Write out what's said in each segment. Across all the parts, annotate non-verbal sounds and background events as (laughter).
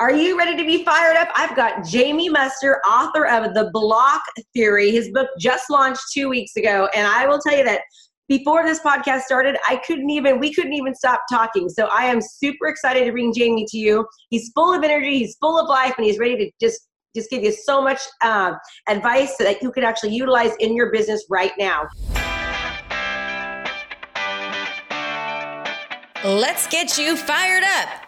Are you ready to be fired up? I've got Jamie Mustard, author of The Block Theory. His book just launched two weeks ago. And I will tell you that before this podcast started, I couldn't even, we couldn't even stop talking. So I am super excited to bring Jamie to you. He's full of energy, he's full of life, and he's ready to just just give you so much uh, advice that you can actually utilize in your business right now. Let's get you fired up.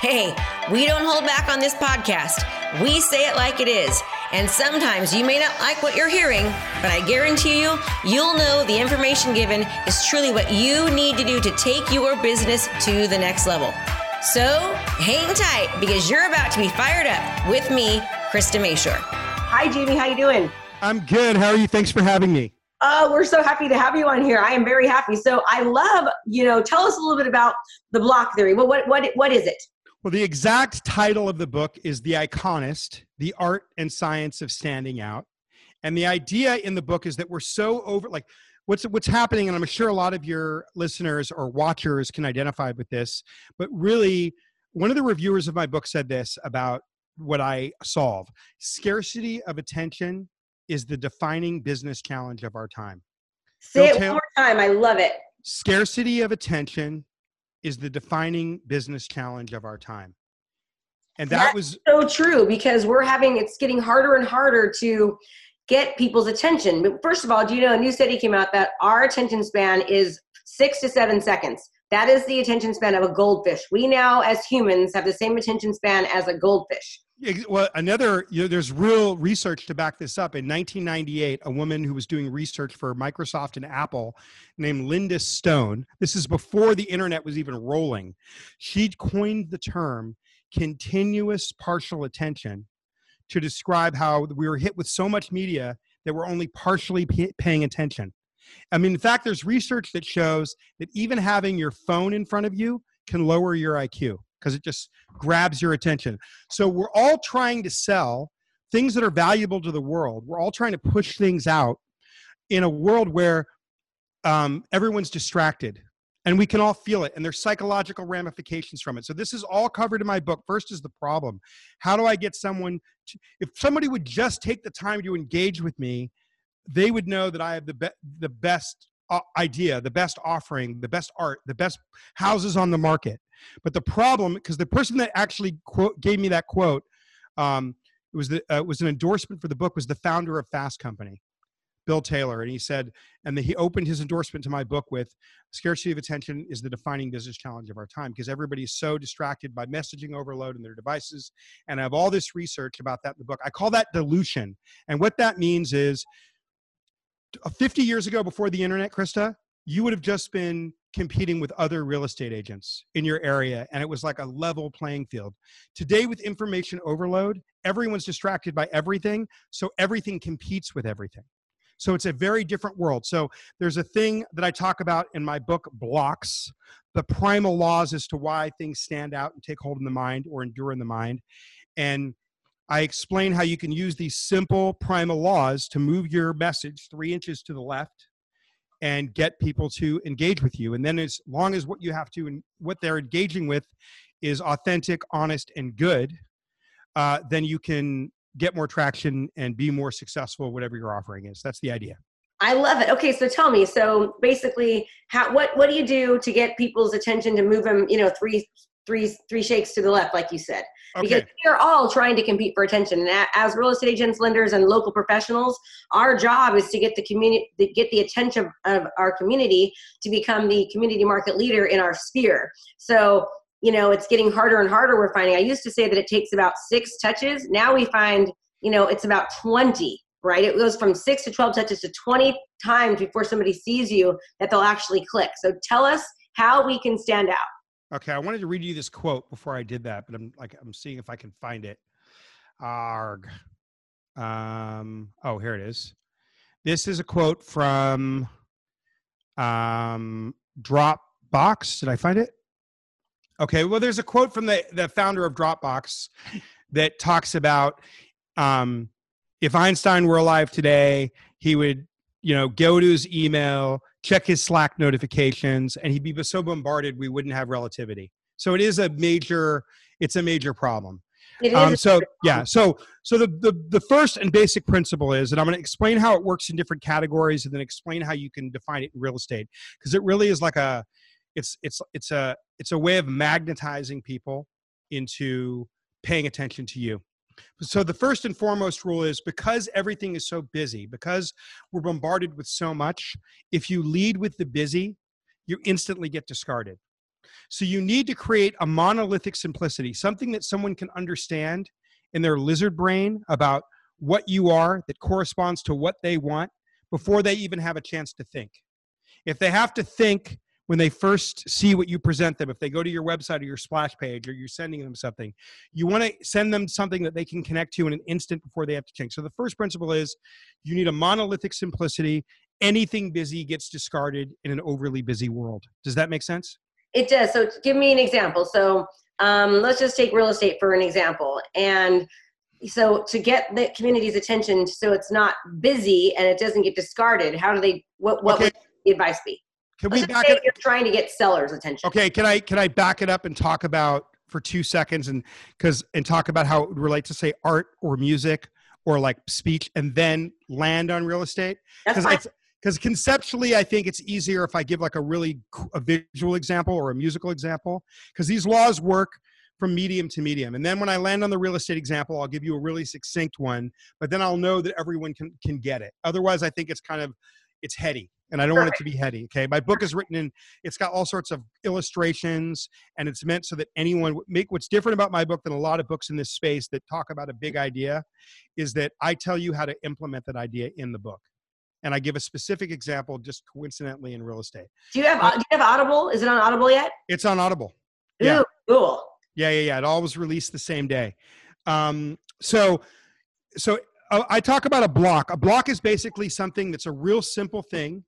Hey, we don't hold back on this podcast. We say it like it is. And sometimes you may not like what you're hearing, but I guarantee you, you'll know the information given is truly what you need to do to take your business to the next level. So hang tight because you're about to be fired up with me, Krista Mashore. Hi, Jamie. How you doing? I'm good. How are you? Thanks for having me. Oh, we're so happy to have you on here. I am very happy. So I love, you know, tell us a little bit about the block theory. Well, what what what is it? Well, the exact title of the book is The Iconist The Art and Science of Standing Out. And the idea in the book is that we're so over, like, what's, what's happening, and I'm sure a lot of your listeners or watchers can identify with this, but really, one of the reviewers of my book said this about what I solve scarcity of attention is the defining business challenge of our time. Say Bill it Taylor, one more time. I love it. Scarcity of attention is the defining business challenge of our time. And that That's was so true because we're having it's getting harder and harder to get people's attention. But first of all, do you know a new study came out that our attention span is six to seven seconds. That is the attention span of a goldfish. We now, as humans, have the same attention span as a goldfish. Well, another, you know, there's real research to back this up. In 1998, a woman who was doing research for Microsoft and Apple named Linda Stone, this is before the internet was even rolling, she coined the term continuous partial attention to describe how we were hit with so much media that we're only partially paying attention. I mean, in fact, there's research that shows that even having your phone in front of you can lower your IQ because it just grabs your attention. So we're all trying to sell things that are valuable to the world. We're all trying to push things out in a world where um, everyone's distracted and we can all feel it and there's psychological ramifications from it so this is all covered in my book first is the problem how do i get someone to, if somebody would just take the time to engage with me they would know that i have the, be- the best uh, idea the best offering the best art the best houses on the market but the problem, because the person that actually quote, gave me that quote, um, it was the uh, was an endorsement for the book. Was the founder of Fast Company, Bill Taylor, and he said, and the, he opened his endorsement to my book with, "Scarcity of attention is the defining business challenge of our time because everybody's so distracted by messaging overload in their devices." And I have all this research about that in the book. I call that dilution, and what that means is, Uh, 50 years ago, before the internet, Krista, you would have just been competing with other real estate agents in your area and it was like a level playing field. Today with information overload, everyone's distracted by everything, so everything competes with everything. So it's a very different world. So there's a thing that I talk about in my book Blocks, the primal laws as to why things stand out and take hold in the mind or endure in the mind. And I explain how you can use these simple primal laws to move your message 3 inches to the left and get people to engage with you. And then as long as what you have to and what they're engaging with is authentic, honest, and good, uh, then you can get more traction and be more successful, whatever your offering is. That's the idea. I love it. Okay, so tell me. So basically, how what what do you do to get people's attention to move them? You know, three three three shakes to the left, like you said, okay. because we are all trying to compete for attention. And as real estate agents, lenders, and local professionals, our job is to get the community, get the attention of our community to become the community market leader in our sphere. So you know, it's getting harder and harder. We're finding. I used to say that it takes about six touches. Now we find, you know, it's about twenty. Right? It goes from six to twelve touches to twenty times before somebody sees you that they'll actually click. So tell us how we can stand out. Okay, I wanted to read you this quote before I did that, but I'm like I'm seeing if I can find it. Arg. Um, oh, here it is. This is a quote from um, Dropbox. Did I find it? Okay. Well, there's a quote from the the founder of Dropbox that talks about um, if Einstein were alive today, he would you know go to his email, check his Slack notifications, and he'd be so bombarded we wouldn't have relativity. So it is a major it's a major problem. Um, so yeah, so so the, the the first and basic principle is, and I'm going to explain how it works in different categories, and then explain how you can define it in real estate, because it really is like a, it's it's it's a it's a way of magnetizing people into paying attention to you. So the first and foremost rule is because everything is so busy, because we're bombarded with so much, if you lead with the busy, you instantly get discarded. So you need to create a monolithic simplicity, something that someone can understand in their lizard brain about what you are that corresponds to what they want before they even have a chance to think. If they have to think when they first see what you present them, if they go to your website or your splash page or you're sending them something, you want to send them something that they can connect to in an instant before they have to change. So the first principle is you need a monolithic simplicity. Anything busy gets discarded in an overly busy world. Does that make sense? It does. So give me an example. So um, let's just take real estate for an example. And so to get the community's attention, so it's not busy and it doesn't get discarded. How do they? What what okay. would the advice be? Can let's we back it? You're trying to get sellers' attention. Okay. Can I can I back it up and talk about for two seconds and because and talk about how it would relate to say art or music or like speech and then land on real estate because because conceptually i think it's easier if i give like a really a visual example or a musical example because these laws work from medium to medium and then when i land on the real estate example i'll give you a really succinct one but then i'll know that everyone can can get it otherwise i think it's kind of it's heady and i don't want it to be heady okay my book is written in it's got all sorts of illustrations and it's meant so that anyone make what's different about my book than a lot of books in this space that talk about a big idea is that i tell you how to implement that idea in the book and I give a specific example just coincidentally in real estate. Do you have do you have Audible? Is it on Audible yet? It's on Audible. Ooh, yeah. Cool. Yeah, yeah, yeah. It all was released the same day. Um, so, so I talk about a block. A block is basically something that's a real simple thing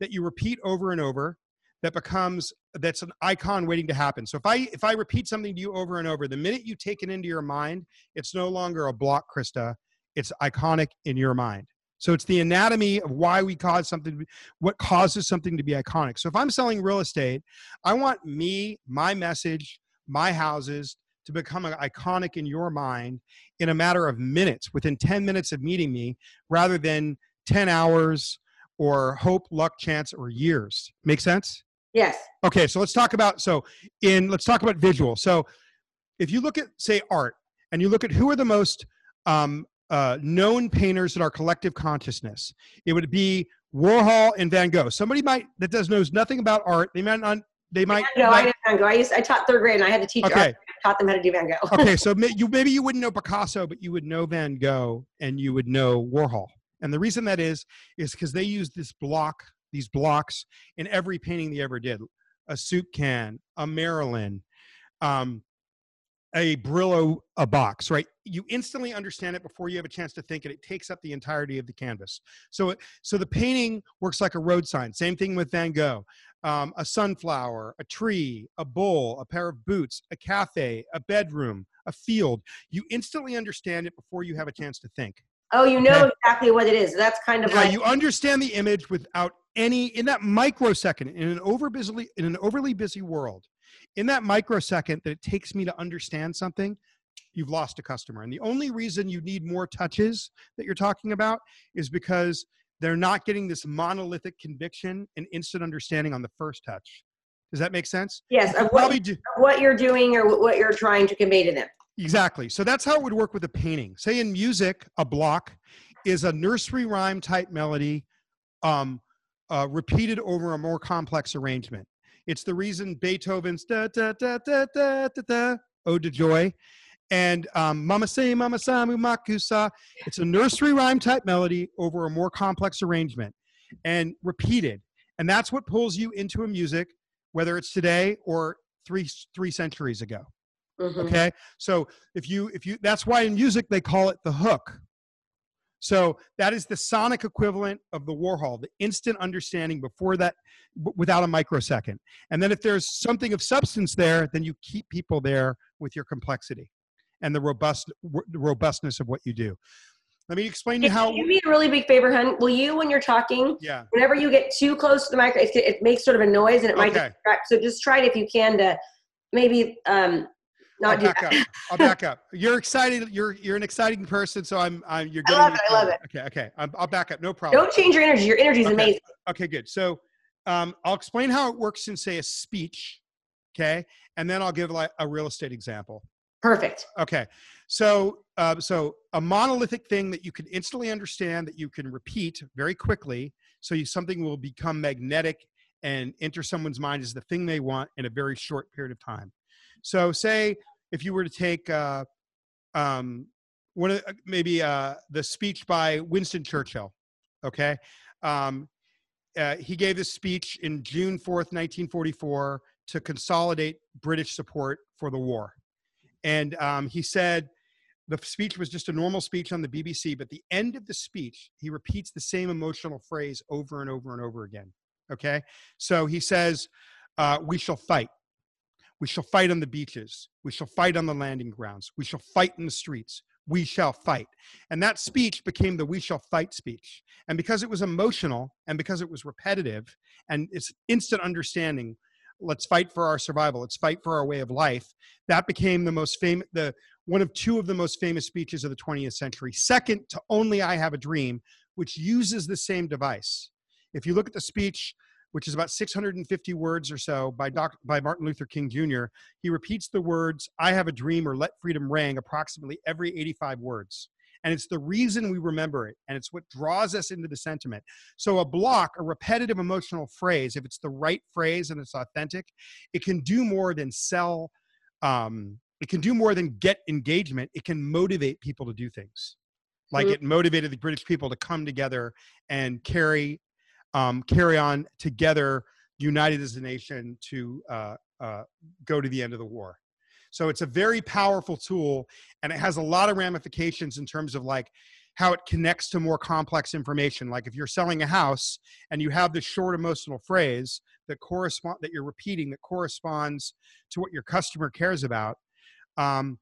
that you repeat over and over that becomes that's an icon waiting to happen. So if I if I repeat something to you over and over, the minute you take it into your mind, it's no longer a block, Krista. It's iconic in your mind. So it's the anatomy of why we cause something, what causes something to be iconic. So if I'm selling real estate, I want me, my message, my houses to become iconic in your mind in a matter of minutes, within 10 minutes of meeting me, rather than 10 hours or hope, luck, chance, or years. Make sense? Yes. Okay, so let's talk about so in let's talk about visual. So if you look at say art and you look at who are the most um, uh, known painters in our collective consciousness. It would be Warhol and Van Gogh. Somebody might that does knows nothing about art. They might not. They might. No, I did Van Gogh. I used I taught third grade and I had to teach okay. art. I taught them how to do Van Gogh. okay, (laughs) so you maybe you wouldn't know Picasso, but you would know Van Gogh and you would know Warhol. And the reason that is is because they used this block, these blocks in every painting they ever did. A soup can, a Marilyn, um, a Brillo a box, right? You instantly understand it before you have a chance to think, and it takes up the entirety of the canvas. So, it, so the painting works like a road sign. Same thing with Van Gogh. Um, a sunflower, a tree, a bowl, a pair of boots, a cafe, a bedroom, a field. You instantly understand it before you have a chance to think. Oh, you know okay? exactly what it is. That's kind of yeah, like you understand the image without any in that microsecond in an over busy in an overly busy world in that microsecond that it takes me to understand something, you've lost a customer. And the only reason you need more touches that you're talking about is because they're not getting this monolithic conviction and instant understanding on the first touch. Does that make sense? Yes, of what, do, what you're doing or what you're trying to convey to them. Exactly. So that's how it would work with a painting. Say in music, a block is a nursery rhyme type melody um, uh, repeated over a more complex arrangement. It's the reason Beethoven's da da da da da da da Ode to Joy and um, Mama Say Mama Samu Makusa. It's a nursery rhyme type melody over a more complex arrangement and repeated. And that's what pulls you into a music, whether it's today or three three centuries ago. Mm-hmm. Okay, so if you if you that's why in music they call it the hook. So that is the sonic equivalent of the Warhol, the instant understanding before that, without a microsecond. And then if there's something of substance there, then you keep people there with your complexity and the robust the robustness of what you do. Let me explain to you how. Do me a really big favor, hun. Will you, when you're talking, Yeah. whenever you get too close to the mic, it, it makes sort of a noise and it might Okay. distract. So just try it if you can to maybe um, I'll do back that. up. I'll back up. You're excited. You're you're an exciting person. So I'm. I'm. You're. I love it, I love excited. Okay. Okay. I'm, I'll back up. No problem. Don't change your energy. Your energy is Okay. amazing. Okay, good. So um, I'll explain how it works in, say, a speech. Okay, and then I'll give like a real estate example. Perfect. Okay, so uh, so a monolithic thing that you can instantly understand that you can repeat very quickly, so you something will become magnetic and enter someone's mind is the thing they want in a very short period of time. So say if you were to take uh, um, one of uh, maybe uh, the speech by Winston Churchill. Okay. Um, uh, he gave this speech in June 4th, 1944, to consolidate British support for the war. And um, he said the speech was just a normal speech on the BBC, but the end of the speech, he repeats the same emotional phrase over and over and over again. Okay. So he says, uh, We shall fight. We shall fight on the beaches. We shall fight on the landing grounds. We shall fight in the streets. We shall fight. And that speech became the We Shall Fight speech. And because it was emotional and because it was repetitive and it's instant understanding, let's fight for our survival, let's fight for our way of life, that became the most famous, the one of two of the most famous speeches of the 20th century. Second to only I Have a Dream, which uses the same device. If you look at the speech, which is about 650 words or so by, Doc, by Martin Luther King Jr., he repeats the words, I have a dream or let freedom ring approximately every 85 words. And it's the reason we remember it, and it's what draws us into the sentiment. So, a block, a repetitive emotional phrase, if it's the right phrase and it's authentic, it can do more than sell, um, it can do more than get engagement. It can motivate people to do things. Like Mhm. it motivated the British people to come together and carry um, carry on together, united as a nation, to uh, uh, go to the end of the war. So it's a very powerful tool, and it has a lot of ramifications in terms of like how it connects to more complex information. Like if you're selling a house and you have this short emotional phrase that correspond that you're repeating that corresponds to what your customer cares about. Um,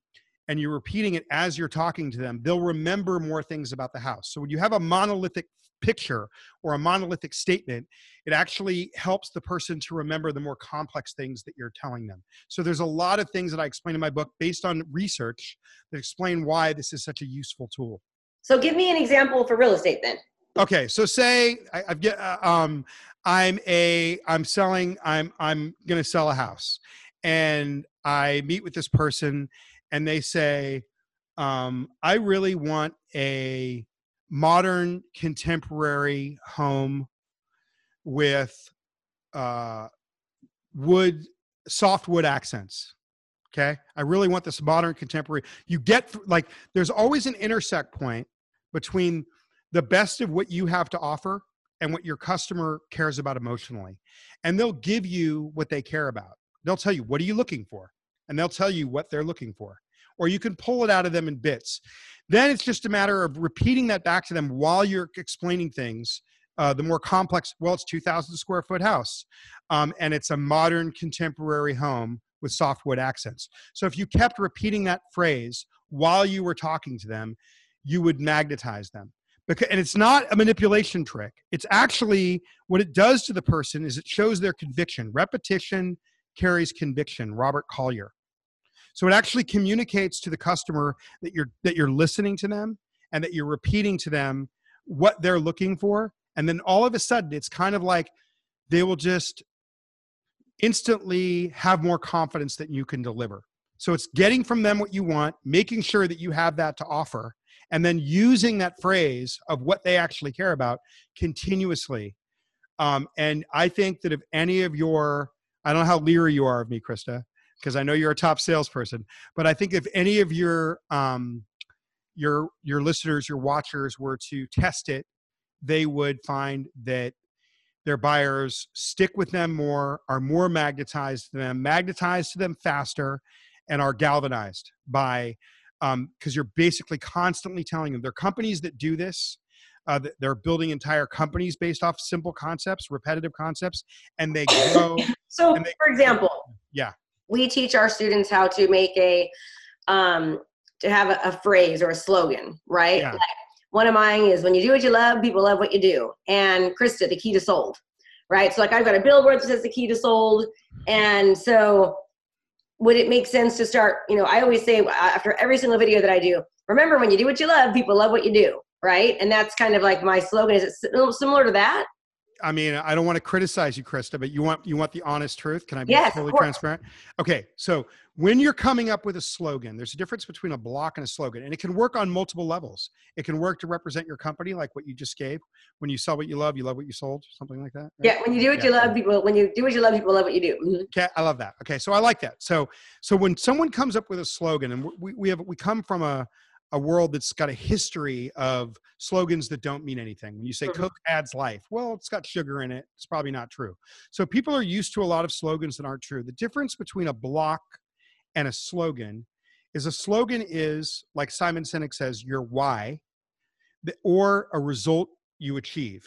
and you're repeating it as you're talking to them, they'll remember more things about the house. So when you have a monolithic picture or a monolithic statement, it actually helps the person to remember the more complex things that you're telling them. So there's a lot of things that I explain in my book based on research that explain why this is such a useful tool. So give me an example for real estate then. Okay, so say I, I've get uh, um, I'm a I'm selling I'm I'm gonna sell a house, and I meet with this person, and they say, um, I really want a modern contemporary home with uh, wood soft wood accents. Okay, I really want this modern contemporary. You get like there's always an intersect point between the best of what you have to offer and what your customer cares about emotionally. And they'll give you what they care about. They'll tell you, what are you looking for? And they'll tell you what they're looking for. Or you can pull it out of them in bits. Then it's just a matter of repeating that back to them while you're explaining things. Uh, the more complex, well, it's 2,000 square foot house, um, and it's a modern contemporary home with softwood accents. So if you kept repeating that phrase while you were talking to them, you would magnetize them because and it's not a manipulation trick it's actually what it does to the person is it shows their conviction repetition carries conviction robert collier so it actually communicates to the customer that you're that you're listening to them and that you're repeating to them what they're looking for and then all of a sudden it's kind of like they will just instantly have more confidence that you can deliver so it's getting from them what you want making sure that you have that to offer and then using that phrase of what they actually care about continuously. Um, and I think that if any of your, I don't know how leery you are of me, Krista, because I know you're a top salesperson, but I think if any of your um, your your listeners, your watchers were to test it, they would find that their buyers stick with them more, are more magnetized to them, magnetized to them faster, and are galvanized by because um, you're basically constantly telling them. There are companies that do this. Uh, they're building entire companies based off simple concepts, repetitive concepts, and they (coughs) grow. so, they, for example, yeah, we teach our students how to make a um, to have a, a phrase or a slogan, right? Yeah. Like, one of mine is when you do what you love, people love what you do. And Krista, the key to sold, right? So like I've got a billboard that says the key to sold. And so would it make sense to start, you know, I always say after every single video that I do, remember when you do what you love, people love what you do, right? And that's kind of like my slogan. Is it similar to that? I mean, I don't want to criticize you, Krista, but you want you want the honest truth. Can I be yes, fully transparent? Okay, so when you're coming up with a slogan, there's a difference between a block and a slogan, and it can work on multiple levels. It can work to represent your company, like what you just gave. When you sell what you love, you love what you sold, something like that. Right? Yeah, when you do what yeah. you love, people. When you do what you love, people love what you do. Mm-hmm. Okay, I love that. Okay, so I like that. So, so when someone comes up with a slogan, and we we have we come from a a world that's got a history of slogans that don't mean anything. When you say mm-hmm. Coke adds life, well, it's got sugar in it. It's probably not true. So people are used to a lot of slogans that aren't true. The difference between a block and a slogan is a slogan is, like Simon Sinek says, your why or a result you achieve.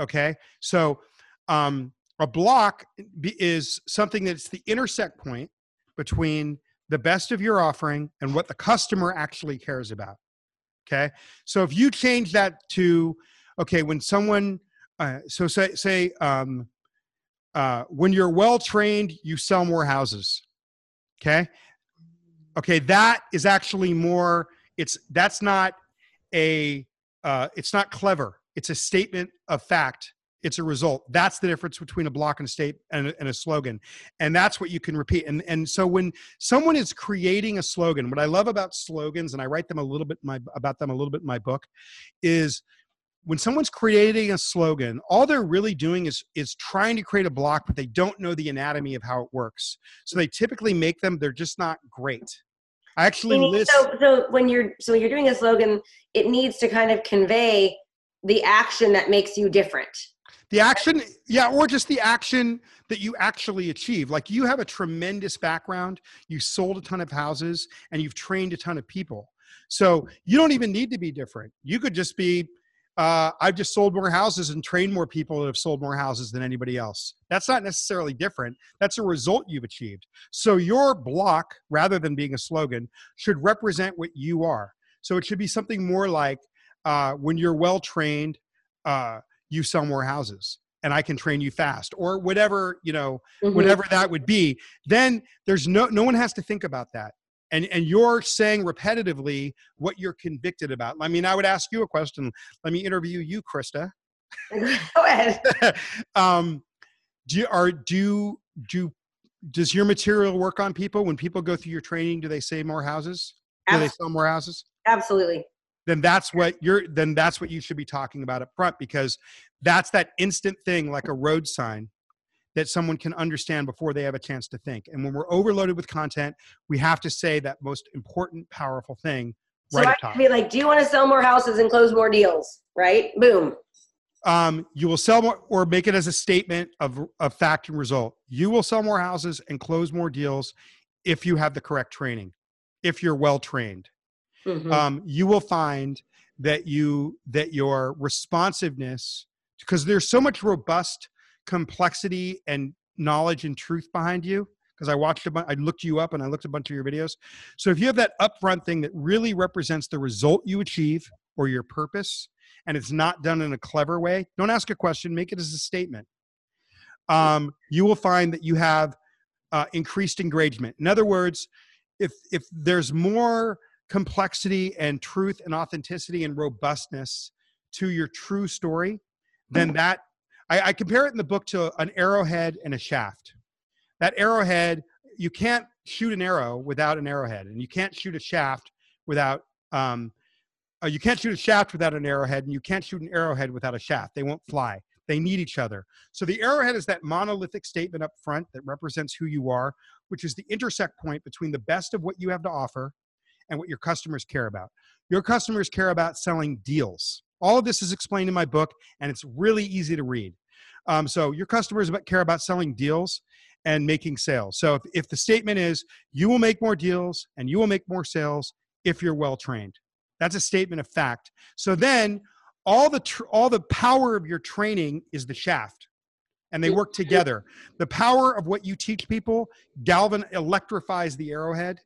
Okay. So um, a block is something that's the intersect point between the best of your offering and what the customer actually cares about. Okay. So if you change that to, okay, when someone, uh, so say, say, um, uh, when you're well trained, you sell more houses. Okay. Okay. That is actually more, it's, that's not a, uh, it's not clever. It's a statement of fact it's a result. That's the difference between a block and a state and a, and a, slogan and that's what you can repeat and and so when someone is creating a slogan what i love about slogans and i write them a little bit my about them a little bit in my book is when someone's creating a slogan all they're really doing is is trying to create a block but they don't know the anatomy of how it works. So they typically make them they're just not great. I actually list so, so when you're so when you're doing a slogan it needs to kind of convey the action that makes you different the action yeah or just the action that you actually achieve. Like you have a tremendous background. You sold a ton of houses and you've trained a ton of people. So you don't even need to be different. You could just be uh, i've just sold more houses and trained more people that have sold more houses than anybody else. That's not necessarily different. That's a result you've achieved. So your block rather than being a slogan should represent what you are. So it should be something more like uh, when you're well trained uh, you sell more houses and I can train you fast or whatever, you know, mm-hmm. whatever that would be, then there's no no one has to think about that. And and you're saying repetitively what you're convicted about. I mean, I would ask you a question. Let me interview you, Krista. (laughs) Go ahead. (laughs) um do you are do do does your material work on people when people go through your training do they say more houses do they sell more houses absolutely then that's what you're then that's what you should be talking about up front because that's that instant thing like a road sign that someone can understand before they have a chance to think. And when we're overloaded with content we have to say that most important powerful thing right so I can be like do you want to sell more houses and close more deals? Right? Boom. Um, you will sell more or make it as a statement of, of fact and result. You will sell more houses and close more deals if you have the correct training if you're well trained mm-hmm. um, you will find that you that your responsiveness because there's so much robust complexity and knowledge and truth behind you because I watched a bunch, I looked you up and I looked a bunch of your videos. So if you have that upfront thing that really represents the result you achieve or your purpose, and it's not done in a clever way, don't ask a question, make it as a statement. Um, you will find that you have uh, increased engagement. In other words, if if there's more complexity and truth and authenticity and robustness to your true story, then that I, I, compare it in the book to an arrowhead and a shaft. That arrowhead, you can't shoot an arrow without an arrowhead, and you can't shoot a shaft without um, uh, you can't shoot a shaft without an arrowhead, and you can't shoot an arrowhead without a shaft. They won't fly. They need each other. So the arrowhead is that monolithic statement up front that represents who you are, which is the intersect point between the best of what you have to offer and what your customers care about. Your customers care about selling deals. All of this is explained in my book, and it's really easy to read. Um, so your customers care about selling deals and making sales. So if, if the statement is you will make more deals and you will make more sales if you're well trained. That's a statement of fact. So then all the tr- all the power of your training is the shaft and they work together. The power of what you teach people galvan electrifies the arrowhead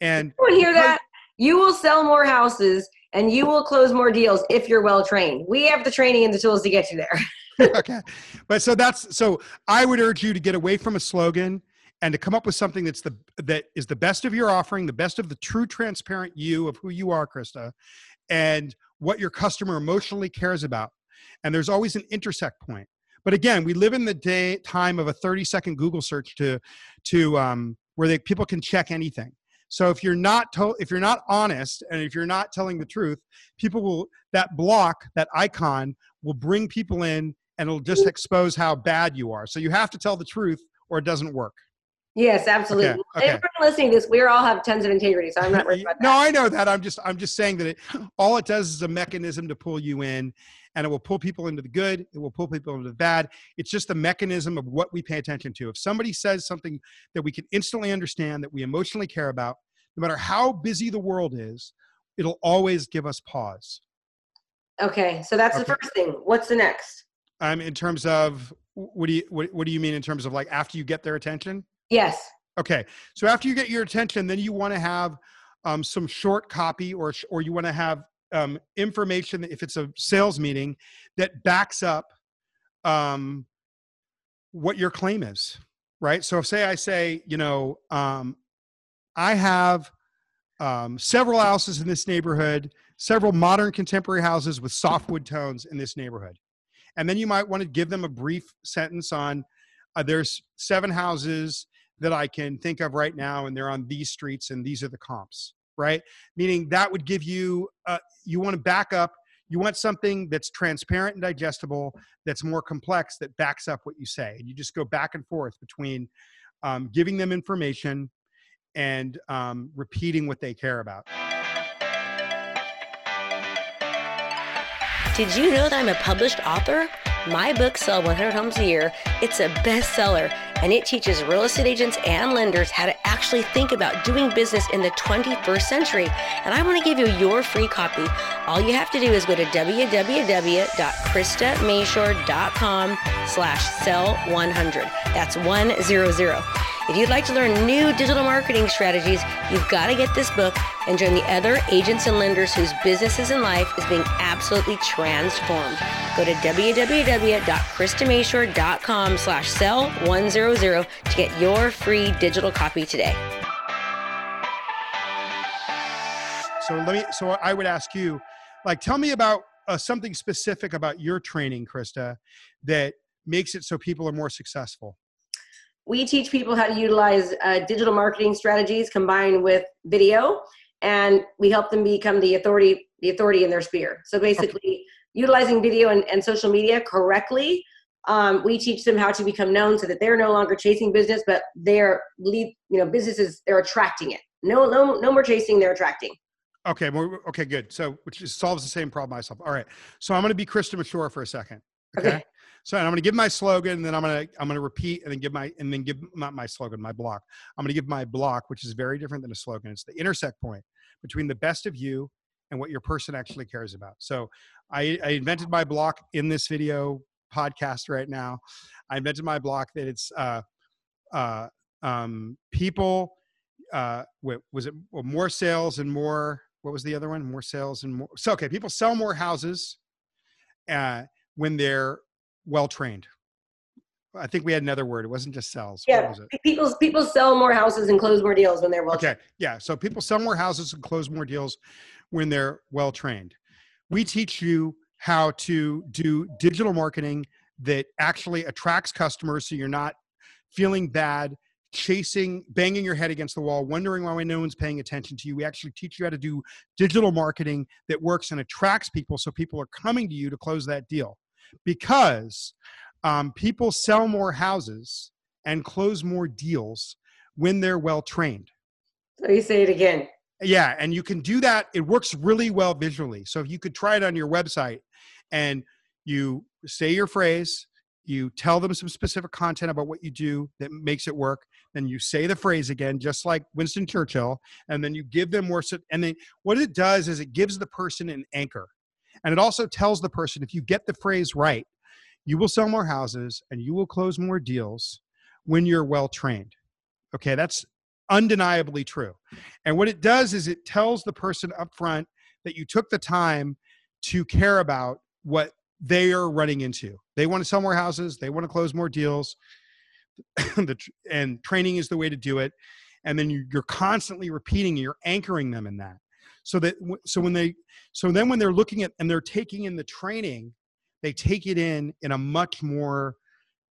and Everyone hear that? You will sell more houses and you will close more deals if you're well trained. We have the training and the tools to get you there. (laughs) okay. But so that's so I would urge you to get away from a slogan and to come up with something that's the that is the best of your offering, the best of the true transparent you of who you are, Krista, and what your customer emotionally cares about. And there's always an intersect point. But again, we live in the day time of a 30 second Google search to to um, where they, people can check anything. So if you're not to, if you're not honest and if you're not telling the truth, people will that block that icon will bring people in and it'll just expose how bad you are. So you have to tell the truth or it doesn't work. Yes, absolutely. Okay, okay. Everyone listening to this, we all have tons of integrity, so I'm not worried (laughs) about that. no, I know that. I'm just I'm just saying that it all it does is a mechanism to pull you in and it will pull people into the good, it will pull people into the bad. It's just the mechanism of what we pay attention to. If somebody says something that we can instantly understand that we emotionally care about, no matter how busy the world is, it'll always give us pause. Okay, so that's the first thing. What's the next? Um in terms of what do you what, what do you mean in terms of like after you get their attention? Yes. Okay, so after you get your attention, then you want to have um, some short copy, or or you want to have um, information if it's a sales meeting that backs up um, what your claim is, right? So if say I say, you know, um, I have um, several houses in this neighborhood, several modern contemporary houses with softwood tones in this neighborhood, and then you might want to give them a brief sentence on uh, there's seven houses that I can think of right now, and they're on these streets, and these are the comps, right? Meaning that would give you, uh, you want to back up, you want something that's transparent and digestible, that's more complex, that backs up what you say. And you just go back and forth between um, giving them information and um, repeating what they care about. Did you know that I'm a published author? My book, Sell 100 Homes a Year, it's a bestseller and it teaches real estate agents and lenders how to actually think about doing business in the 21st century. And I want to give you your free copy. All you have to do is go to www.kristamashore.com slash sell 100. That's 100. If you'd like to learn new digital marketing strategies, you've got to get this book and join the other agents and lenders whose businesses and life is being absolutely transformed. Go to www.kristamashore.com slash sell 100 to get your free digital copy today. So let me. So I would ask you, like, tell me about uh, something specific about your training, Krista, that makes it so people are more successful. We teach people how to utilize uh, digital marketing strategies combined with video, and we help them become the authority, the authority in their sphere. So basically, utilizing video and, and social media correctly, um, we teach them how to become known so that they're no longer chasing business, but they're lead, you know, businesses they're attracting it. No, no, no more chasing; they're attracting. Okay. Okay. Good. So, which solves the same problem myself. All right. So I'm going to be Krista Mashore for a second. Okay. Okay. So I'm going to give my slogan, and then I'm going to I'm going to repeat, and then give my and then give not my slogan, my block. I'm going to give my block, which is very different than a slogan. It's the intersect point between the best of you and what your person actually cares about. So I, I invented my block in this video podcast right now. I invented my block that it's uh, uh, um, people. Uh, what was it? Well, more sales and more. What was the other one? More sales and more. So okay, people sell more houses uh, when they're well trained. I think we had another word. It wasn't just sells. What Yeah, was it? people people sell more houses and close more deals when they're well. Trained. Okay. Yeah. So people sell more houses and close more deals when they're well trained. We teach you how to do digital marketing that actually attracts customers so you're not feeling bad, chasing, banging your head against the wall, wondering why no one's paying attention to you. We actually teach you how to do digital marketing that works and attracts people so people are coming to you to close that deal. Because um, people sell more houses and close more deals when they're well trained. So you say it again. Yeah, and you can do that. It works really well visually. So if you could try it on your website and you say your phrase, you tell them some specific content about what you do that makes it work, then you say the phrase again, just like Winston Churchill, and then you give them more. And then what it does is it gives the person an anchor. And it also tells the person if you get the phrase right, you will sell more houses and you will close more deals when you're well trained. Okay, that's undeniably true. And what it does is it tells the person up front that you took the time to care about what they are running into. They want to sell more houses, they want to close more deals, (coughs) and training is the way to do it. And then you're constantly repeating, you're anchoring them in that. So that so when they so then when they're looking at and they're taking in the training, they take it in in a much more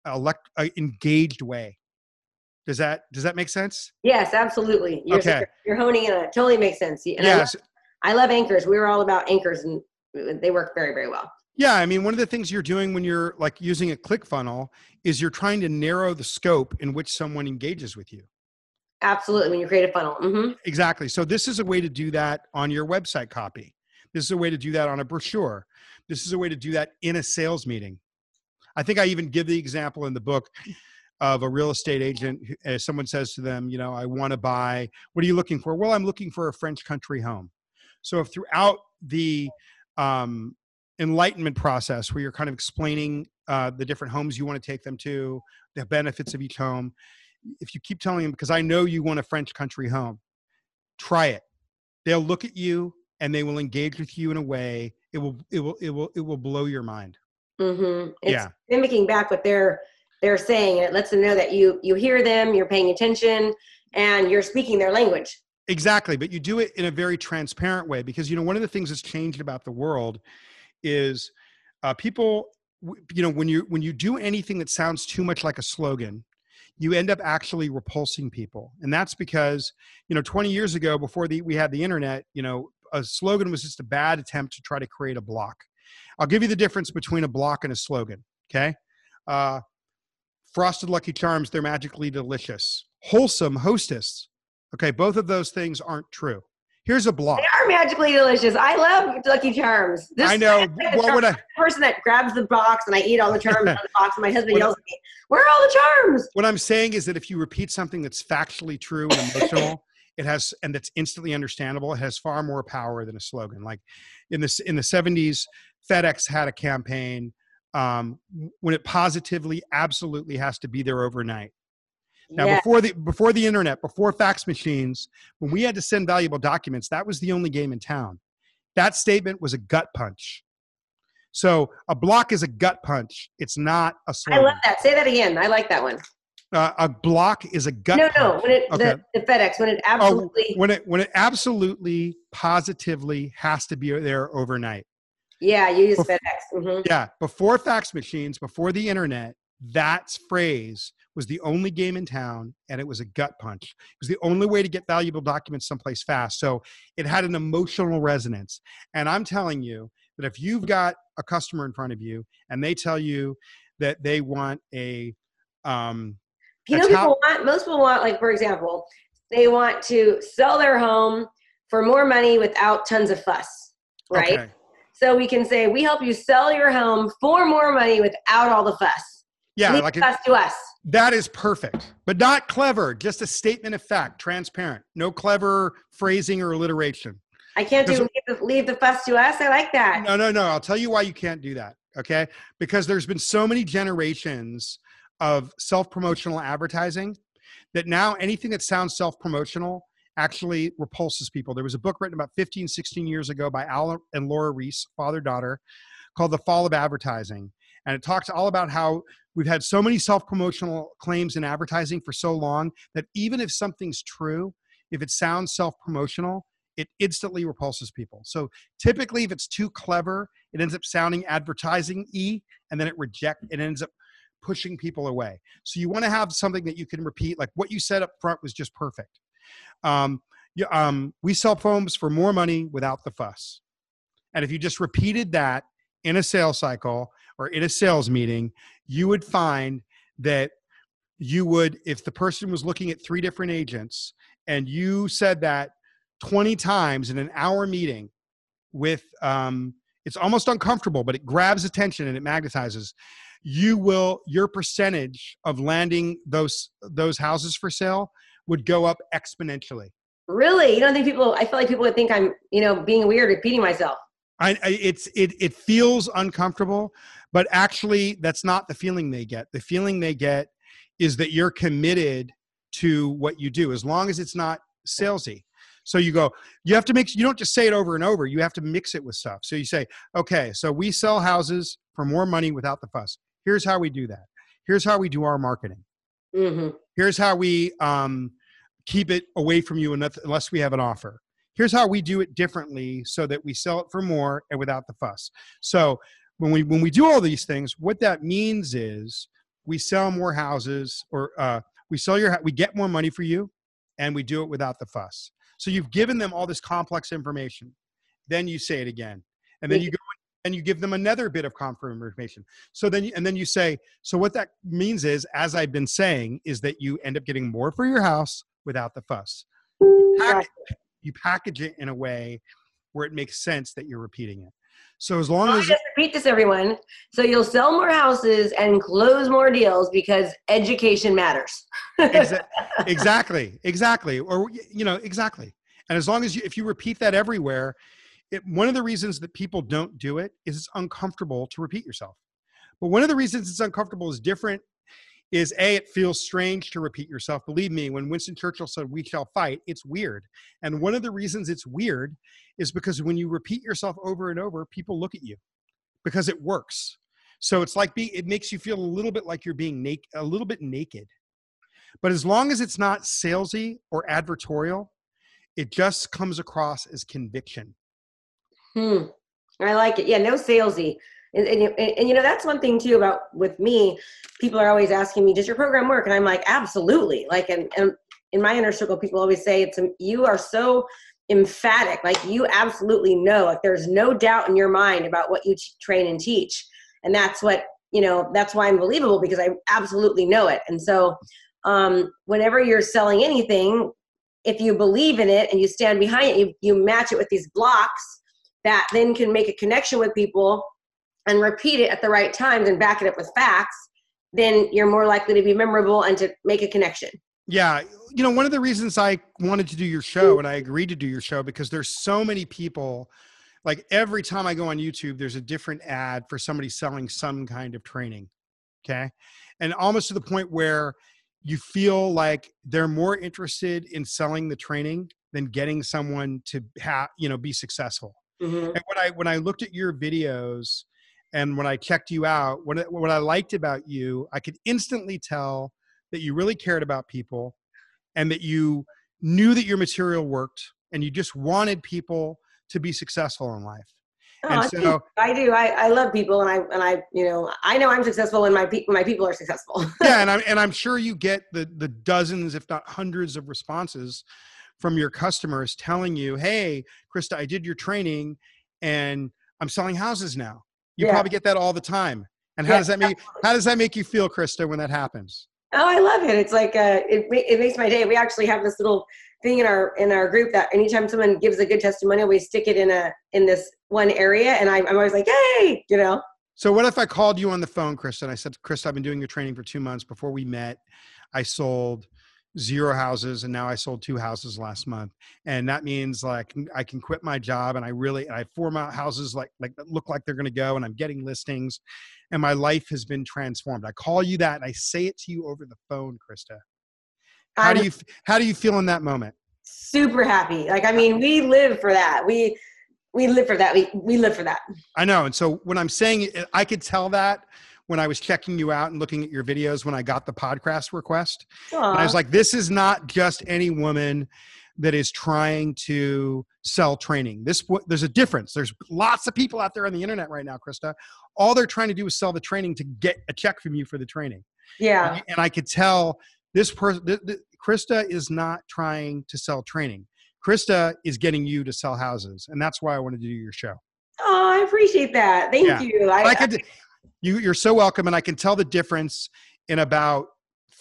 elect, uh, engaged way. Does that does that make sense? Yes, absolutely. You're, okay. you're honing it. It totally makes sense. And yes. I love, I love anchors. We were all about anchors, and they work very very well. Yeah, I mean, one of the things you're doing when you're like using a click funnel is you're trying to narrow the scope in which someone engages with you. Absolutely, when you create a funnel. Mm-hmm. Exactly. So this is a way to do that on your website copy. This is a way to do that on a brochure. This is a way to do that in a sales meeting. I think I even give the example in the book of a real estate agent as someone says to them you know i want to buy what are you looking for well i'm looking for a french country home so if throughout the um, enlightenment process where you're kind of explaining uh, the different homes you want to take them to the benefits of each home if you keep telling them because i know you want a french country home try it. They'll look at you and they will engage with you in a way it will it will it will it will blow your mind. Mm-hmm. it's yeah. mimicking back what they're they're saying and it lets them know that you you hear them you're paying attention and you're speaking their language. Exactly but you do it in a very transparent way because you know one of the things that's changed about the world is uh, people you know when you when you do anything that sounds too much like a slogan you end up actually repulsing people. And that's because you know 20 years ago before the, we had the internet you know a slogan was just a bad attempt to try to create a block. I'll give you the difference between a block and a slogan okay? Uh, frosted lucky charms they're magically delicious. Wholesome hostess okay both of those things aren't true here's a block. They are magically delicious. I love lucky charms. This i know. what would i person that grabs the box and i eat all the charms out of the box and my husband (laughs) yells at me where are all the charms? What i'm saying is that if you repeat something that's factually true and emotional (laughs) it has and that's instantly understandable it has far more power than a slogan. Like in this in the 70s fedex had a campaign um, when it positively absolutely has to be there overnight now yeah. before the before the internet before fax machines when we had to send valuable documents that was the only game in town that statement was a gut punch so a block is a gut punch it's not a slogan. i love that say that again i like that one uh, a block is a gut no punch. no when it okay. the, the fedex when it oh, absolutely oh, when it when it absolutely positively has to be there overnight yeah, you use FedEx. Mm-hmm. Yeah, before fax machines, before the internet, that phrase was the only game in town and it was a gut punch. It was the only way to get valuable documents someplace fast. So it had an emotional resonance. And I'm telling you that if you've got a customer in front of you and they tell you that they want a um you know people want most people want like for example they want to sell their home for more money without tons of fuss right okay. So we can say, we help you sell your home for more money without all the fuss. Yeah, Leave like fuss to us. That is perfect, but not clever. Just a statement of fact, transparent. No clever phrasing or alliteration. I can't do leave the, leave the fuss to us. I like that. No, no, no. I'll tell you why you can't do that. Okay, because there's been so many generations of self promotional advertising that now anything that sounds self promotional actually repulses people. There was a book written about 15, 16 years ago by Al and Laura Ries, father daughter, called The Fall of Advertising. And it talks all about how we've had so many self promotional claims in advertising for so long that even if something's true, if it sounds self promotional, it instantly repulses people. So typically, if it's too clever, it ends up sounding advertising e, and then it reject it ends up pushing people away. So you want to have something that you can repeat, like what you said up front was just perfect. Um, you, um, we sell foams for more money without the fuss. And if you just repeated that in a sales cycle or in a sales meeting, you would find that you would, if the person was looking at three different agents and you said that 20 times in an hour meeting with, um, it's almost uncomfortable, but it grabs attention and it magnetizes. you will your percentage of landing those those houses for sale would go up exponentially. Really? You don't think people? I feel like people would think I'm, you know, being weird, repeating myself. I, I, it's it it feels uncomfortable, but actually that's not the feeling they get. The feeling they get is that you're committed to what you do, as long as it's not salesy. So you go, you have to mix, you don't just say it over and over, you have to mix it with stuff. So you say, okay, so we sell houses for more money without the fuss. Here's how we do that. Here's how we do our marketing. Mm-hmm. Here's how we um, keep it away from you unless we have an offer. Here's how we do it differently so that we sell it for more and without the fuss. So when we when we do all these things, what that means is we sell more houses or uh, we sell your we get more money for you, and we do it without the fuss. So you've given them all this complex information. Then you say it again, and then you go and you give them another bit of confirmation. So then, you, and then you say, so what that means is, as I've been saying, is that you end up getting more for your house without the fuss. Package, you package it in a way where it makes sense that you're repeating it. So as long as I just repeat this, everyone. So you'll sell more houses and close more deals because education matters. (laughs) exactly, exactly, or you know, exactly. And as long as you, if you repeat that everywhere, it, one of the reasons that people don't do it is it's uncomfortable to repeat yourself. But one of the reasons it's uncomfortable is different is a it feels strange to repeat yourself. Believe me when winston churchill said we shall fight it's weird. And one of the reasons it's weird is because when you repeat yourself over and over people look at you because it works. So it's like be it makes you feel a little bit like you're being naked a little bit naked. But as long as it's not salesy or advertorial it just comes across as conviction. Hmm. I like it. Yeah no salesy and, and, and, and, you know that's one thing too about with me people are always asking me does your program work? And i'm like absolutely. Like and, and in my inner circle people always say it's you are so emphatic like you absolutely know like there's no doubt in your mind about what you train and teach. And that's what you know that's why i'm believable because i absolutely know it. And so um, whenever you're selling anything if you believe in it and you stand behind it you, you match it with these blocks that then can make a connection with people and repeat it at the right times and back it up with facts, then you're more likely to be memorable and to make a connection. Yeah. You know, one of the reasons I wanted to do your show and I agreed to do your show because there's so many people like every time I go on YouTube, there's a different ad for somebody selling some kind of training. Okay. And almost to the point where you feel like they're more interested in selling the training than getting someone to have, you know, be successful. Mm-hmm. And when I when I looked at your videos, and when I checked you out, what, what I liked about you, I could instantly tell that you really cared about people and that you knew that your material worked and you just wanted people to be successful in life. Oh, so, I do. I, I love people, and I and I you know I know I'm successful when my people my people are successful. yeah, and (laughs) I'm and I'm sure you get the the dozens, if not hundreds, of responses from your customers telling you, "Hey, Krista, I did your training, and I'm selling houses now." You yeah. probably get that all the time. And how yeah, does that make how does that make you feel, Krista, when that happens? Oh, I love it. It's like uh, it it makes my day. We actually have this little thing in our in our group that anytime someone gives a good testimonial, we stick it in a in this one area, and I, I'm always like, hey, you know. So what if I called you on the phone, Krista, and I said, Krista, I've been doing your training for two months. Before we met, I sold zero houses and now I sold two houses last month. And that means like I can quit my job and I really I form out houses like like that look like they're gonna go and I'm getting listings and my life has been transformed. I call you that and I say it to you over the phone, Krista. How I'm do you how do you feel in that moment? Super happy. Like I mean, we live for that. We we live for that. We we live for that. I know. And so when I'm saying it, I could tell that when I was checking you out and looking at your videos when I got the podcast request. And I was like, this is not just any woman that is trying to sell training. This there's a difference. There's lots of people out there on the internet right now, Krista. All they're trying to do is sell the training to get a check from you for the training. Yeah. And, and I could tell this person, th- th- Krista is not trying to sell training. Krista is getting you to sell houses, and that's why I wanted to do your show. Oh, I appreciate that. Thank yeah. you. I, I could, you, you're so welcome, and I can tell the difference in about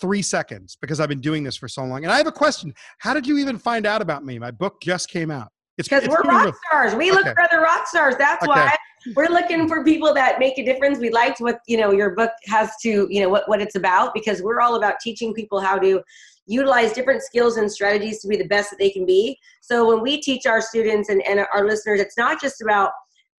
three seconds because I've been doing this for so long. And I have a question: How did you even find out about me? My book just came out. It's because we're rock real- stars. We look for other rock stars. That's Okay. why we're looking for people that make a difference. We liked what you know your book has to you know what what it's about because we're all about teaching people how to utilize different skills and strategies to be the best that they can be. So when we teach our students and, and our listeners, it's not just about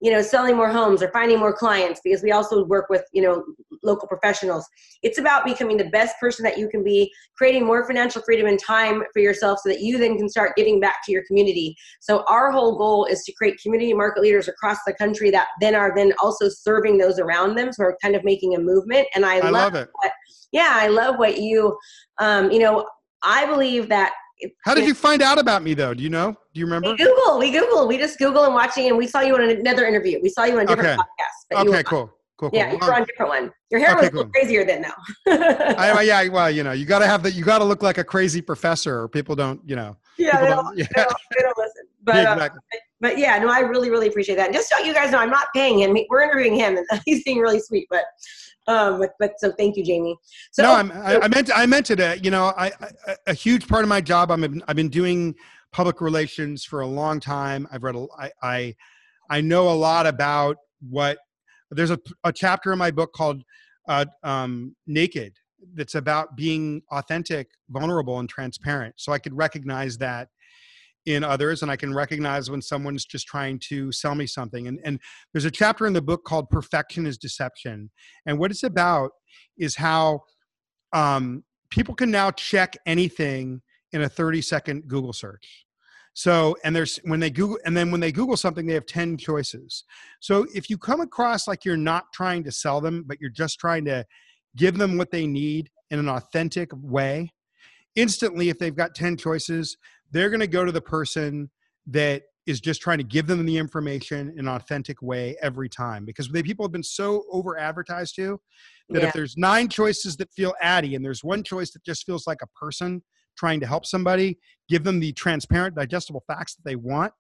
you know selling more homes or finding more clients because we also work with you know local professionals. It's about becoming the best person that you can be creating more financial freedom and time for yourself so that you then can start giving back to your community. So our whole goal is to create community market leaders across the country that then are then also serving those around them so we're kind of making a movement. And i, I love, love it. yeah i love what you um you know i believe that How did you find out about me though? Do you know? Do you remember? we Google, we Google, we just Google and watching, and we saw you on another interview. We saw you on a different Okay. podcast. Okay, cool, cool, cool. Yeah, you were on a different one. Your hair Okay, was a little cool. crazier then, though. I, (laughs) yeah, well, you know, you got to have that. You got to look like a crazy professor, or people don't, you know. yeah, they don't- don't, yeah. they, don't, they don't listen. (laughs) But, Yeah, uh, exactly. but yeah, no, I really, really appreciate that. And just so you guys know, I'm not paying him. We're interviewing him, and (laughs) he's being really sweet. But, um, but, but so thank you, Jamie. So no, I'm, I, I meant I meant it. Uh, you know, I, I a huge part of my job. I'm I've been doing public relations for a long time. I've read a, I, I I know a lot about what. There's a, a chapter in my book called uh, um, "Naked" that's about being authentic, vulnerable, and transparent. So I could recognize that in others, and I can recognize when someone's just trying to sell me something. And and there's a chapter in the book called "Perfection is Deception," and what it's about is how um, people can now check anything in a 30 second Google search. So, and there's when they Google, and then when they Google something, they have 10 choices. So, if you come across like you're not trying to sell them, but you're just trying to give them what they need in an authentic way, instantly, if they've got 10 choices, they're going to go to the person that is just trying to give them the information in an authentic way every time because they people have been so over advertised to that Yeah. if there's nine choices that feel addy and there's one choice that just feels like a person trying to help somebody give them the transparent digestible facts that they want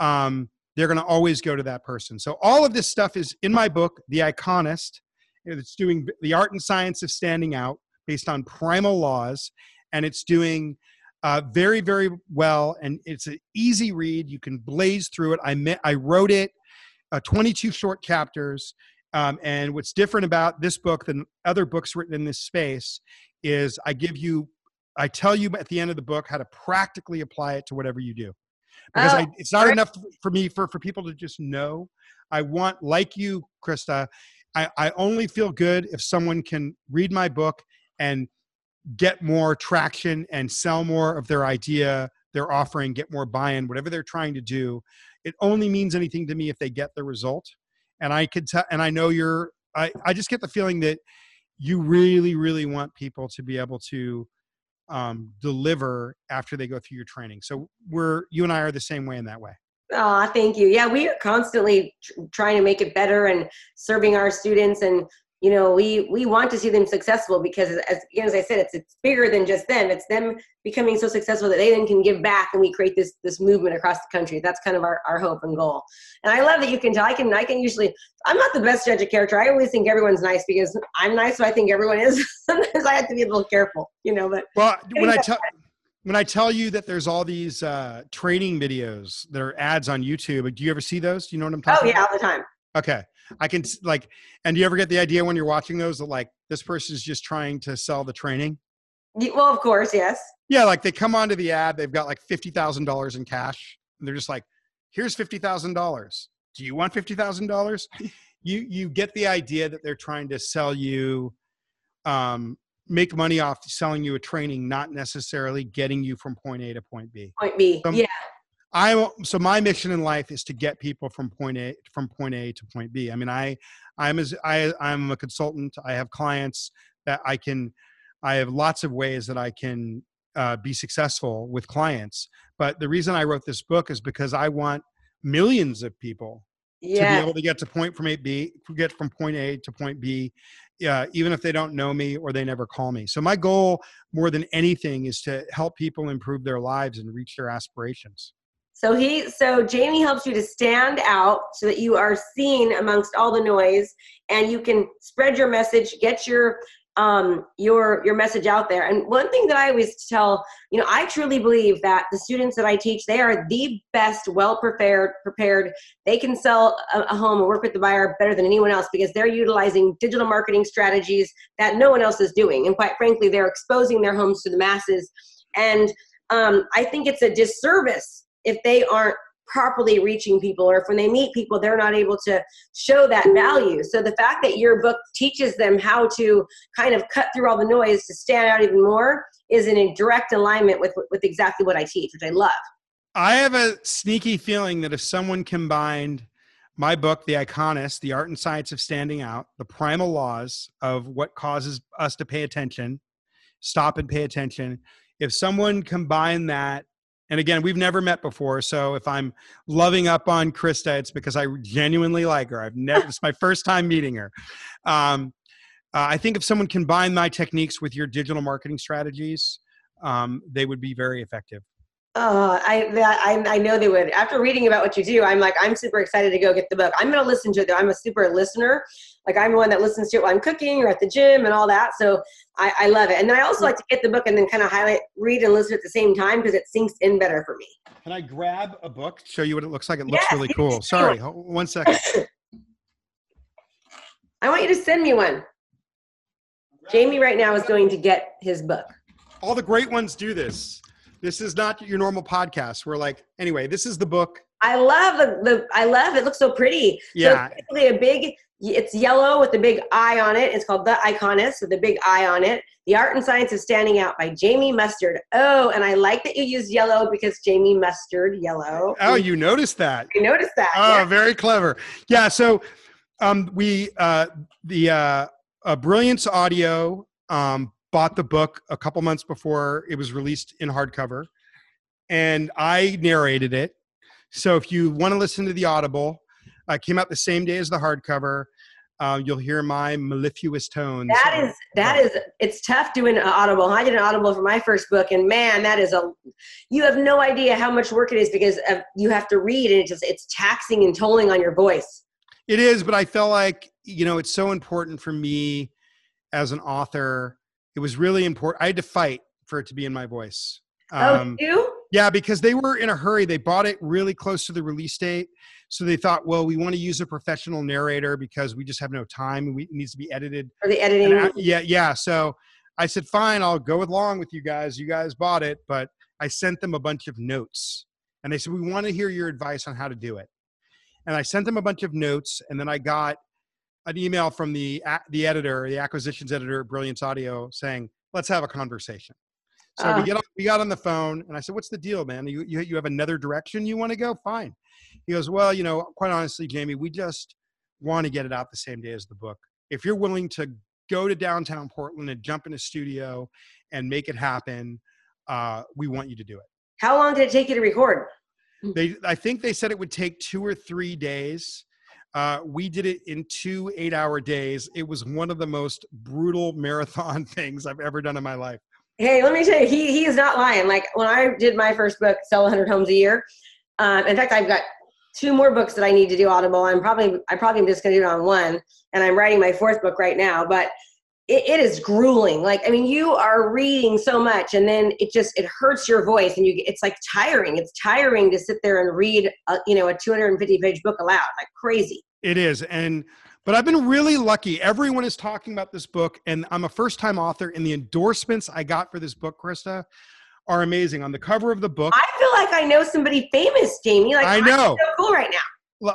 um, they're going to always go to that person so all of this stuff is in my book the iconist it's doing the art and science of standing out based on primal laws and it's doing uh, very very well and it's an easy read you can blaze through it i met, i wrote it uh, 22 short chapters um, and what's different about this book than other books written in this space is I give you, I tell you at the end of the book how to practically apply it to whatever you do. Because Oh, I, it's not great. enough for me for, for people to just know. I want, like you, Krista, I, I only feel good if someone can read my book and get more traction and sell more of their idea, their offering, get more buy-in, whatever they're trying to do. It only means anything to me if they get the result. And I could tell, and I know you're. I I just get the feeling that you really, really want people to be able to um, deliver after they go through your training. So we're you and I are the same way in that way. Oh, thank you. Yeah, we are constantly tr- trying to make it better and serving our students, and you know, we we want to see them successful because, as again, as I said, it's it's bigger than just them. It's them becoming so successful that they then can give back, and we create this this movement across the country. That's kind of our, our hope and goal. And I love that you can tell. I can I can usually. I'm not the best judge of character. I always think everyone's nice because I'm nice, so I think everyone is. (laughs) Sometimes I have to be a little careful, you know. But Well, when I tell when I tell you that there's all these uh, training videos that are ads on YouTube, do you ever see those? Do you know what I'm talking about? oh yeah, about? all the time. Okay. I can like, and do you ever get the idea when you're watching those that like this person's just trying to sell the training? Well, of course, yes. Yeah, like they come onto the ad, they've got like fifty thousand dollars in cash, and they're just like, "Here's fifty thousand dollars. Do you want fifty thousand dollars?" (laughs) You you get the idea that they're trying to sell you, um, make money off selling you a training, not necessarily getting you from point A to point B. Point B. Yeah. I so my mission in life is to get people from point A from point A to point B. I mean, I I'm as I I'm a consultant. I have clients that I can. I have lots of ways that I can uh, be successful with clients. But the reason I wrote this book is because I want millions of people to be able to get to point from A B, get from point A to point B, uh, even if they don't know me or they never call me. So my goal, more than anything, is to help people improve their lives and reach their aspirations. So he, so Jamie helps you to stand out so that you are seen amongst all the noise, and you can spread your message, get your um, your your message out there. And one thing that I always tell, you know, I truly believe that the students that I teach, they are the best, well prepared. Prepared, they can sell a, a home and work with the buyer better than anyone else because they're utilizing digital marketing strategies that no one else is doing. And quite frankly, they're exposing their homes to the masses. And um, I think it's a disservice if they aren't properly reaching people or if when they meet people they're not able to show that value. So the fact that your book teaches them how to kind of cut through all the noise to stand out even more is in direct alignment with with exactly what i teach which i love. I have a sneaky feeling that if someone combined my book the iconist the art and science of standing out the primal laws of what causes us to pay attention stop and pay attention if someone combined that and again, we've never met before, so if I'm loving up on Krista, it's because I genuinely like her. I've never it's my first time meeting her. Um, uh, I think if someone combined my techniques with your digital marketing strategies, um, they would be very effective. Oh, I, I I know they would. After reading about what you do, I'm like I'm super excited to go get the book. I'm going to listen to it. Though. I'm a super listener. Like I'm the one that listens to it while I'm cooking or at the gym and all that. So I, I love it. And then I also like to get the book and then kind of highlight, read, and listen at the same time because it sinks in better for me. Can I grab a book? Show you what it looks like. It looks really cool. Sorry, one second. (laughs) I want you to send me one. Jamie right now is going to get his book. All the great ones do this. This is not your normal podcast. We're like, anyway, this is the book. I love the, the I love it. looks so pretty. Yeah. So basically a big it's yellow with the big eye on it. It's called The Iconist with the big eye on it. The Art and Science of Standing Out by Jamie Mustard. Oh, and I like that you use yellow because Jamie Mustard, yellow. Oh, you noticed that. You noticed that. Oh, yeah. very clever. Yeah. So um, we, uh, the uh, uh, Brilliance Audio um, bought the book a couple months before it was released in hardcover, and I narrated it. So if you want to listen to the Audible, uh, came out the same day as the hardcover. Uh, you'll hear my mellifluous tones. That is that is it's tough doing an audible. I did an audible for my first book, and man, that is a you have no idea how much work it is because of, you have to read, and it's just it's taxing and tolling on your voice. It is, but I felt like you know it's so important for me as an author it was really important. I had to fight for it to be in my voice. Oh, um, oh, you? Yeah, because they were in a hurry. They bought it really close to the release date. So they thought, well, we want to use a professional narrator because we just have no time. We, it needs to be edited. For the editing? I, yeah, yeah. So I said, fine, I'll go along with you guys. You guys bought it. But I sent them a bunch of notes. And they said, we want to hear your advice on how to do it. And I sent them a bunch of notes. And then I got an email from the the editor, the acquisitions editor at Brilliance Audio, saying, "Let's have a conversation." So uh, we get on, we got on the phone, and I said, "What's the deal, man? You you, you have another direction you want to go? Fine." He goes, "Well, you know, quite honestly, Jamie, we just want to get it out the same day as the book. If you're willing to go to downtown Portland and jump in a studio and make it happen, uh, we want you to do it." How long did it take you to record? They, I think they said it would take two or three days. Uh, we did it in two eight hour days. It was one of the most brutal (laughs) marathon things I've ever done in my life. Hey, let me tell you, he, he is not lying. Like when I did my first book, Sell 100 Homes a Year, um, in fact, I've got two more books that I need to do Audible. I'm probably, I probably am just going to do it on one. And I'm writing my fourth book right now. But it, it is grueling. Like, I mean, you are reading so much and then it just, it hurts your voice and you, it's like tiring. It's tiring to sit there and read, a, you know, a 250 page book aloud, like crazy. It is. And, but I've been really lucky. Everyone is talking about this book and I'm a first time author and the endorsements I got for this book, Krista, are amazing. On the cover of the book, I feel like I know somebody famous, Jamie. Like I know, so cool right now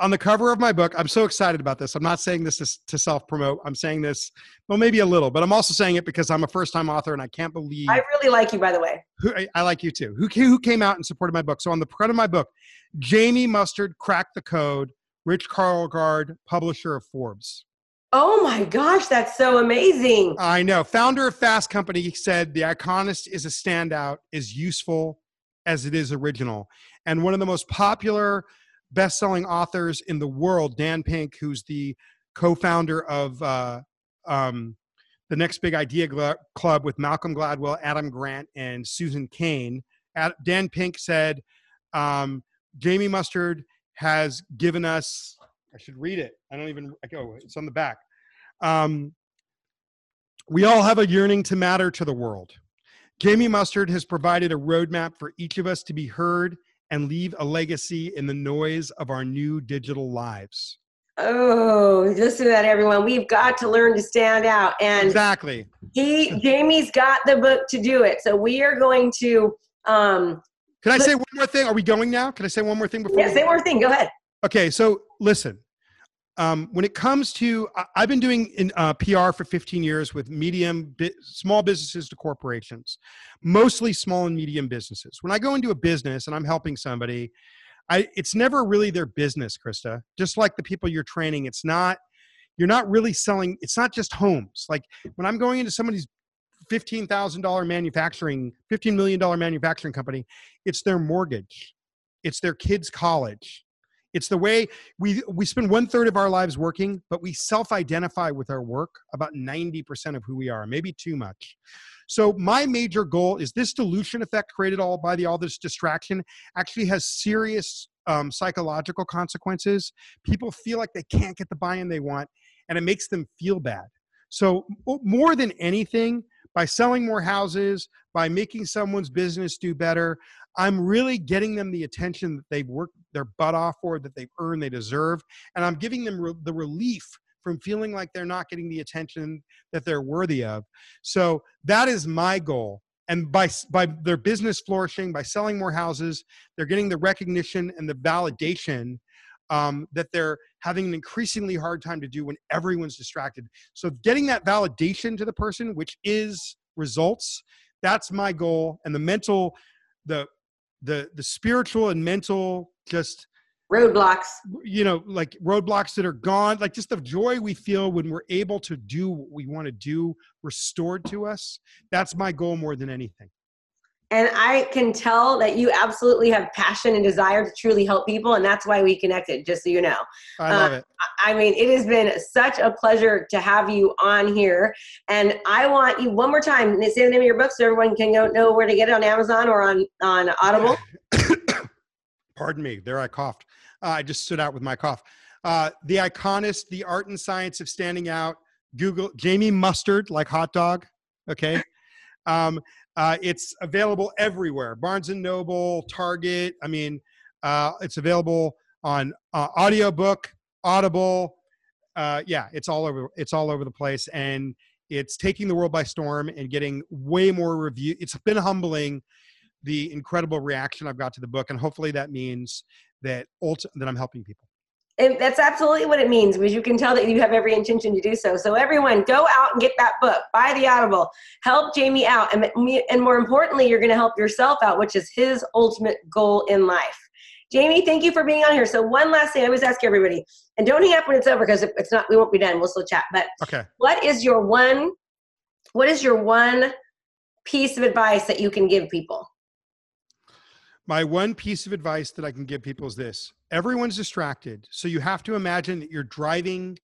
on the cover of my book, I'm so excited about this. I'm not saying this to, to self promote. I'm saying this, well, maybe a little, but I'm also saying it because I'm a first time author and I can't believe. I really like you, by the way. Who, I, I like you too. Who, who came out and supported my book? So on the front of my book, Jamie Mustard cracked the code, Rich Karlgaard, publisher of Forbes. Oh my gosh, that's so amazing. I know. Founder of Fast Company said the Iconist is a standout, as useful as it is original. And one of the most popular best-selling authors in the world, Dan Pink, who's the co-founder of uh, um, the Next Big Idea Club with Malcolm Gladwell, Adam Grant, and Susan Cain. Dan Pink said, um, Jamie Mustard has given us, I should read it. I don't even, oh, it's on the back. Um, We all have a yearning to matter to the world. Jamie Mustard has provided a roadmap for each of us to be heard and leave a legacy in the noise of our new digital lives. Oh, listen to that, everyone. We've got to learn to stand out. And exactly. He Jamie's got the book to do it. So we are going to um Can I say one more thing? Are we going now? Can I say one more thing before? Yeah, say one more thing. Go ahead. Okay, so listen. Um, when it comes to, I've been doing in, uh, PR for 15 years with medium, bi- small businesses to corporations, mostly small and medium businesses. When I go into a business and I'm helping somebody, I, it's never really their business, Krista. Just like the people you're training, it's not. You're not really selling. It's not just homes. Like when I'm going into somebody's fifteen thousand dollar manufacturing, fifteen million dollar manufacturing company, it's their mortgage, it's their kids' college, it's the way we we spend one third of our lives working, but we self-identify with our work about 90% of who we are, maybe too much. So my major goal is this dilution effect created all by the all this distraction actually has serious um, psychological consequences. People feel like they can't get the buy-in they want, and it makes them feel bad. So more than anything, by selling more houses, by making someone's business do better, I'm really getting them the attention that they've worked their butt off for, that they've earned, they deserve, and I'm giving them re- the relief from feeling like they're not getting the attention that they're worthy of. So that is my goal. And by, by their business flourishing, by selling more houses, they're getting the recognition and the validation um, that they're having an increasingly hard time to do when everyone's distracted. So getting that validation to the person, which is results, that's my goal. And the mental, the the the spiritual and mental just roadblocks you know like roadblocks that are gone like just the joy we feel when we're able to do what we want to do restored to us that's my goal more than anything and i can tell that you absolutely have passion and desire to truly help people and that's why we connected just so you know i love uh, it i mean it has been such a pleasure to have you on here and i want you one more time say the name of your book so everyone can go know where to get it on amazon or on on audible (coughs) pardon me there i coughed uh, I just stood out with my cough. Uh, the Iconist, The Art and Science of Standing Out. Google Jamie Mustard, like hot dog. Okay. Um, uh, it's available everywhere Barnes and Noble, Target. I mean, uh, it's available on uh, audiobook, Audible. Uh, yeah, it's all over. It's all over the place, and it's taking the world by storm and getting way more review. It's been humbling the incredible reaction I've got to the book, and hopefully that means that ulti- that I'm helping people. And that's absolutely what it means because you can tell that you have every intention to do so. So everyone, go out and get that book, buy the Audible, help Jamie out, and and more importantly, you're going to help yourself out, which is his ultimate goal in life. Jamie, thank you for being on here. So one last thing, I always ask everybody, and don't hang up when it's over because if it's not, we won't be done. We'll still chat. But okay, what is your one? What is your one piece of advice that you can give people? My one piece of advice that I can give people is this everyone's distracted. So you have to imagine that you're driving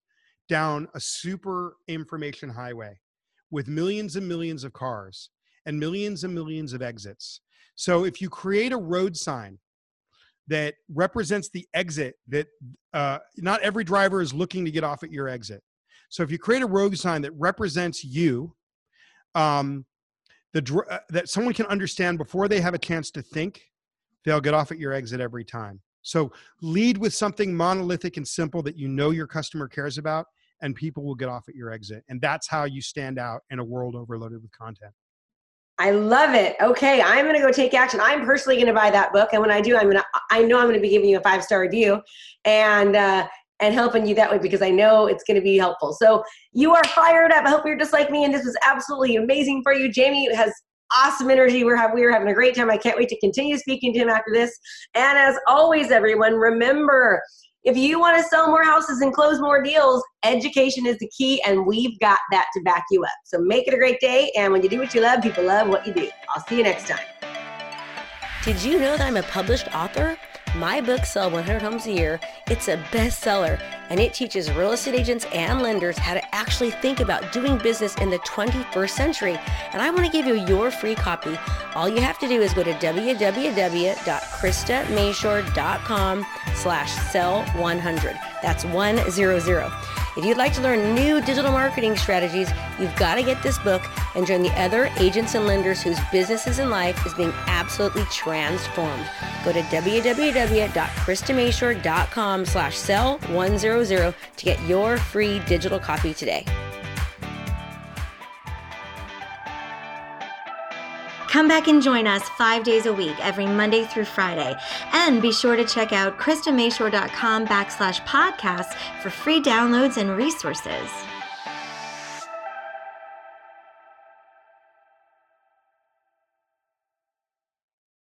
down a super information highway with millions and millions of cars and millions and millions of exits. So if you create a road sign that represents the exit that uh, not every driver is looking to get off at your exit. So if you create a road sign that represents you, um, the uh, that someone can understand before they have a chance to think they'll get off at your exit every time. So lead with something monolithic and simple that you know your customer cares about, and people will get off at your exit. And that's how you stand out in a world overloaded with content. I love it. Okay, I'm going to go take action. I'm personally going to buy that book, and when I do, I'm going to. I know I'm going to be giving you a five star review, and uh, and helping you that way because I know it's going to be helpful. So you are fired up. I hope you're just like me, and this was absolutely amazing for you. Jamie has awesome energy. We're have, we are having a great time. I can't wait to continue speaking to him after this. And as always, everyone, remember if you want to sell more houses and close more deals, education is the key, and we've got that to back you up. So make it a great day. And when you do what you love, people love what you do. I'll see you next time. Did you know that I'm a published author? My book, Sell 100 Homes a Year, it's a bestseller and it teaches real estate agents and lenders how to actually think about doing business in the 21st century. And I want to give you your free copy. All you have to do is go to www.kristamashore.com slash sell 100. That's 100. If you'd like to learn new digital marketing strategies, you've got to get this book and join the other agents and lenders whose businesses and life is being absolutely transformed. Go to www.kristamashore.com slash sell 100 to get your free digital copy today. Come back and join us five days a week, every Monday through Friday. And be sure to check out KristaMashore.com backslash podcast for free downloads and resources.